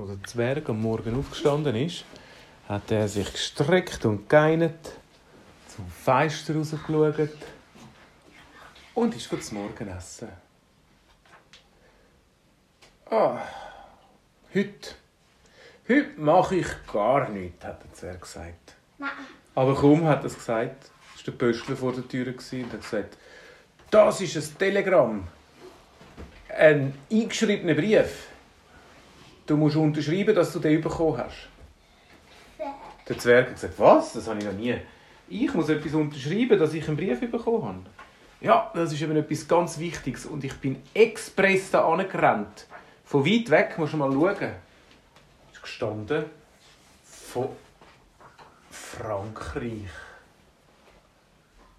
Als der Zwerg am Morgen aufgestanden ist, hat er sich gestreckt und geinert, zum Fenster rausgeschaut und ist zum Morgenessen. Ah, heute, heute mache ich gar nichts, hat der Zwerg gesagt. Nein. Aber kaum hat er es gesagt, war der Pöstler vor der Tür und hat gesagt, das ist ein Telegramm. Ein eingeschriebener Brief. Du musst unterschreiben, dass du den bekommen hast. Der Zwerg hat gesagt, was? Das habe ich noch nie. Ich muss etwas unterschreiben, dass ich einen Brief bekommen habe. Ja, das ist eben etwas ganz Wichtiges. Und ich bin express da angerannt. Von weit weg, musst du mal schauen. Ist gestanden von Frankreich.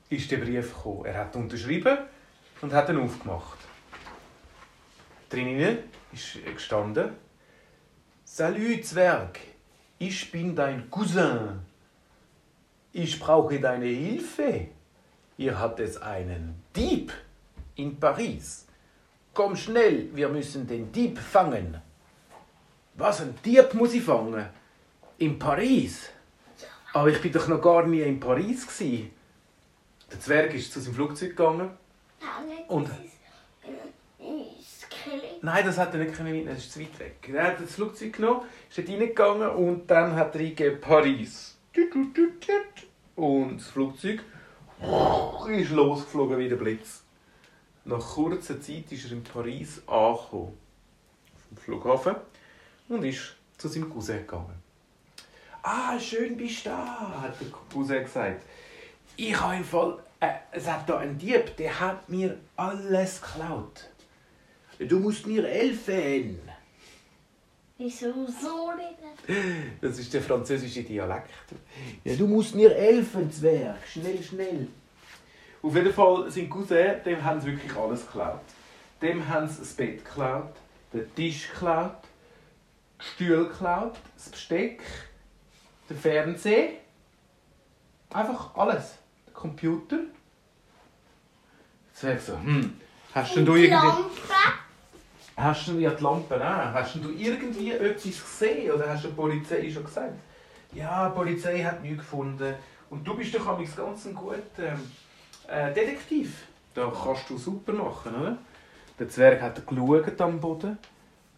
Ist der Brief gekommen. Er hat unterschrieben und hat ihn aufgemacht. Drinnen ist gestanden: Salut Zwerg, ich bin dein Cousin. Ich brauche deine Hilfe. Hier hat es einen Dieb in Paris. Komm schnell, wir müssen den Dieb fangen. Was, ein Dieb muss ich fangen? In Paris? Aber ich bin doch noch gar nie in Paris gsi. Der Zwerg ist zu seinem Flugzeug gegangen. Und- Nein, das hat er nicht mitnehmen, das ist zu weit weg. Er hat das Flugzeug genommen, ist dort reingegangen und dann hat er eingegeben Paris. Und das Flugzeug ist losgeflogen wie der Blitz. Nach kurzer Zeit ist er in Paris angekommen. Vom Flughafen. Und ist zu seinem Cousin gegangen. Ah, schön bist du da, hat der Cousin gesagt. Ich habe im Fall, äh, es hat da einen Dieb, der hat mir alles geklaut. Du musst mir helfen. Wieso so nicht? Das ist der französische Dialekt. Ja, du musst mir helfen, Zwerg. Schnell, schnell. Auf jeden Fall, sein Cousin, dem haben sie wirklich alles geklaut. Dem haben sie das Bett geklaut, den Tisch geklaut, die Stühle geklaut, das Besteck, den Fernseher. Einfach alles. Der Computer. Zwerg so, hm, hast denn du irgendwie... Lampe? Hast du ja die Lampe an? Hast du irgendwie etwas gesehen? Oder hast du der Polizei schon gesagt? Ja, die Polizei hat nichts gefunden. Und du bist doch amigs ganz ein guter ähm, äh, Detektiv. Da kannst du super machen, oder? Der Zwerg hat geschaut am Boden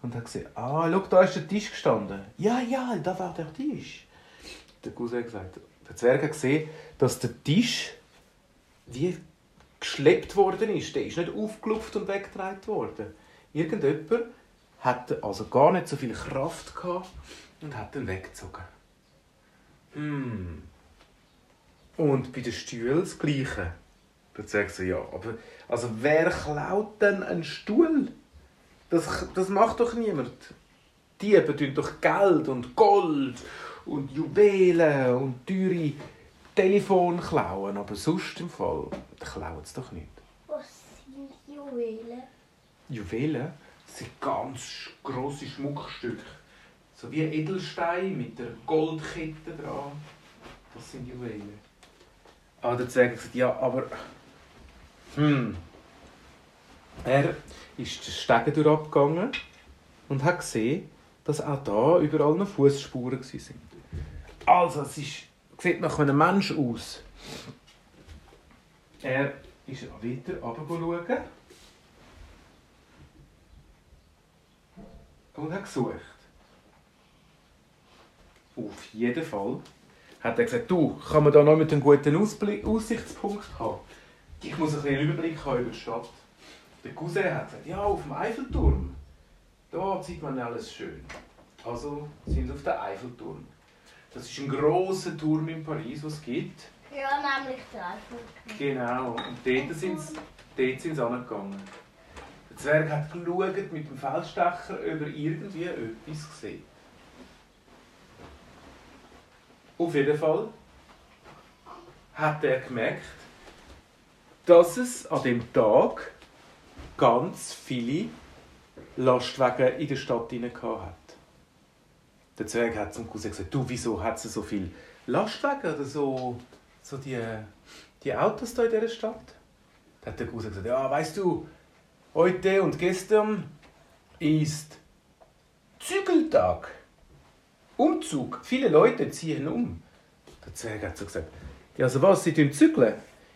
und hat gesehen, ah, schau, da ist der Tisch gestanden. Ja, ja, da war der Tisch. Der Cousin hat gesagt, der Zwerg hat gesehen, dass der Tisch wie geschleppt worden ist. Der ist nicht aufgelupft und weggetragen worden. Irgendjemand hat also gar nicht so viel Kraft gehabt und hat ihn weggezogen. Hm. Und bei den Stühlen das Gleiche. Da sagt sie, ja, aber also wer klaut denn einen Stuhl? Das, das macht doch niemand. Diebe tun doch Geld und Gold und Juwelen und teure Telefon klauen, aber sonst im Fall klauen sie doch nicht. Was sind Juwelen? Juwelen sind ganz grosse Schmuckstücke. So wie Edelstein mit der Goldkette dran. Das sind Juwelen. Ah, der Zwerg gesagt, ja, aber... Hm. Er ist den Stegen durchgegangen und hat gesehen, dass auch da überall noch Fußspuren waren. Also, es ist, sieht nach einem Mensch aus. Er ist wieder runter und hat gesucht. Auf jeden Fall hat er gesagt, du, kann man da noch mit einem guten Ausblick, Aussichtspunkt haben? Ich muss ein bisschen Überblick haben über die Stadt. Der Cousin hat gesagt, ja, auf dem Eiffelturm. Da sieht man alles schön. Also sind sie auf den Eiffelturm. Das ist ein großer Turm in Paris, was es gibt. Ja, nämlich der Eiffelturm. Genau, und dort sind sie, dort sind sie angegangen. Zwerg hat geschaut mit dem Feldstecher, ob er irgendwie etwas gesehen Auf jeden Fall hat er gemerkt, dass es an dem Tag ganz viele Lastwagen in der Stadt hat. Der Zwerg hat zum Cousin gesagt, du, wieso hat es so viele Lastwagen oder so, so die, die Autos da in dieser Stadt? Da hat der Cousin gesagt, ja, weißt du, heute und gestern ist Sonntag. Umzug. Viele Leute ziehen um. Der Zwerg hat so gesagt, ja, also was, sie tun zügeln?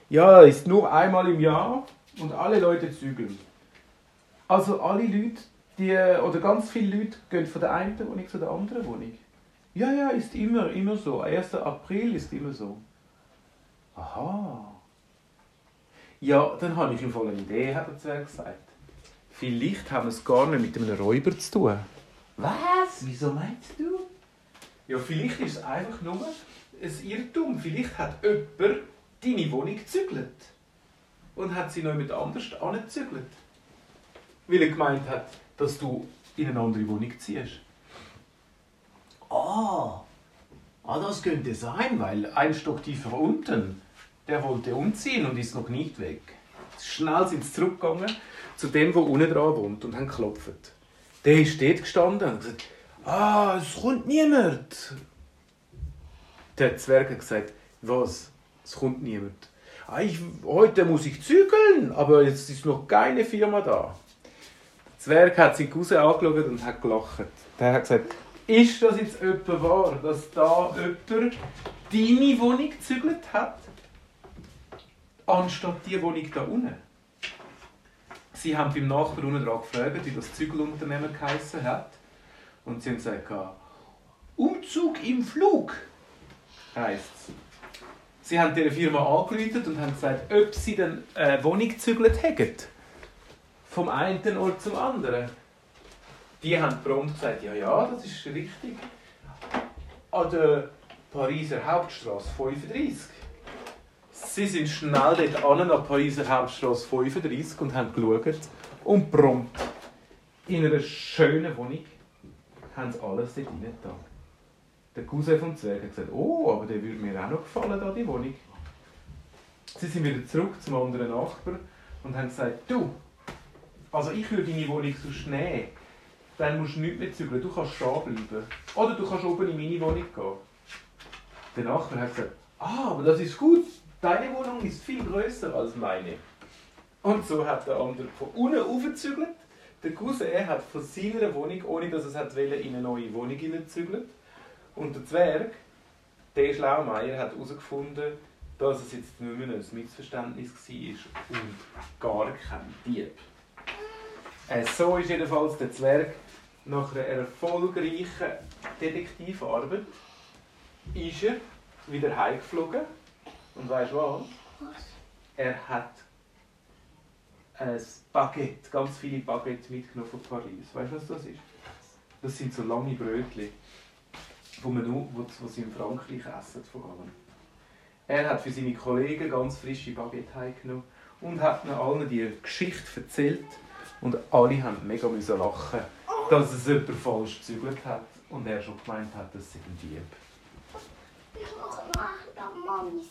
Ja, ist nur einmal im Jahr und alle Leute zügeln. Also alle Leute, die, oder ganz viele Leute gehen von der einen Wohnung zu der anderen Wohnung. Ja, ja, ist immer, immer so. 1. April ist immer so. Aha. Ja, dann habe ich im Fall eine Idee, hat der Zwerg gesagt. Vielleicht haben wir es gar nicht mit einem Räuber zu tun. Was? Wieso meinst du? Ja, vielleicht ist es einfach nur ein Irrtum. Vielleicht hat jemand deine Wohnung gezügelt. Und hat sie noch jemand anders angezügelt. Weil er gemeint hat, dass du in eine andere Wohnung ziehst. Ah, ah das könnte sein, weil ein Stock tiefer unten, der wollte umziehen und ist noch nicht weg. Schnell sind sie zurückgegangen zu dem, wo unten dran wohnt und haben geklopft. Der ist dort gestanden und gesagt, ah, es kommt niemand. Der Zwerg hat gesagt, was, es kommt niemand. Ah, ich, heute muss ich zügeln, aber jetzt ist noch keine Firma da. Der Zwerg hat seinen Cousin angeschaut und hat gelacht. Der hat gesagt, ist das jetzt etwa wahr, dass da jemand deine Wohnung gezügelt hat, anstatt die Wohnung da unten? Sie haben beim Nachbarn unten dran gefragt, wie das Zügelunternehmen geheissen hat. Und sie haben gesagt, Umzug im Flug heisst es. Sie haben dieser Firma angerufen und haben gesagt, ob sie denn eine Wohnung gezügelt hätten. Vom einen Ort zum anderen. Die haben prompt gesagt, ja, ja, das ist richtig. An der Pariser Hauptstraße 35. Sie sind schnell dort an, an Pariser Hauptstraße 35 und haben geschaut. Und prompt, in einer schönen Wohnung, haben sie alles dort rein Der Cousin vom Zwerg hat gesagt, oh, aber der würde mir auch noch gefallen, da die Wohnung. Sie sind wieder zurück zum anderen Nachbar und haben gesagt, du, also ich würde deine Wohnung so nehmen dann musst du nichts mehr zügeln. Du kannst stehen bleiben. Oder du kannst oben in meine Wohnung gehen. Der Nachbar hat gesagt, ah, aber das ist gut. Deine Wohnung ist viel größer als meine. Und so hat der andere von unten aufgezügelt. Der Cousin hat von seiner Wohnung, ohne dass er es wollte, in eine neue Wohnung hineinzügeln. Und der Zwerg, der Schlaumeier, hat herausgefunden, dass es jetzt nur mehr ein Missverständnis war und gar kein Dieb. Äh, so ist jedenfalls der Zwerg nach einer erfolgreichen Detektivarbeit ist er wieder heimgeflogen. Und weißt du was? Er hat ein Baguette, ganz viele Baguette mitgenommen von Paris. Weißt du, was das ist? Das sind so lange Brötchen, die man nur, wo sie in Frankreich essen vor allem. Er hat für seine Kollegen ganz frische Baguette heimgenommen und hat ihnen allen die Geschichte erzählt. Und alle haben mega müssen lachen dass es jemand falsch gezügelt hat und er schon gemeint hat, dass sie ein Dieb. Ich mache nach der Mami.